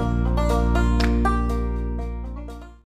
Bye.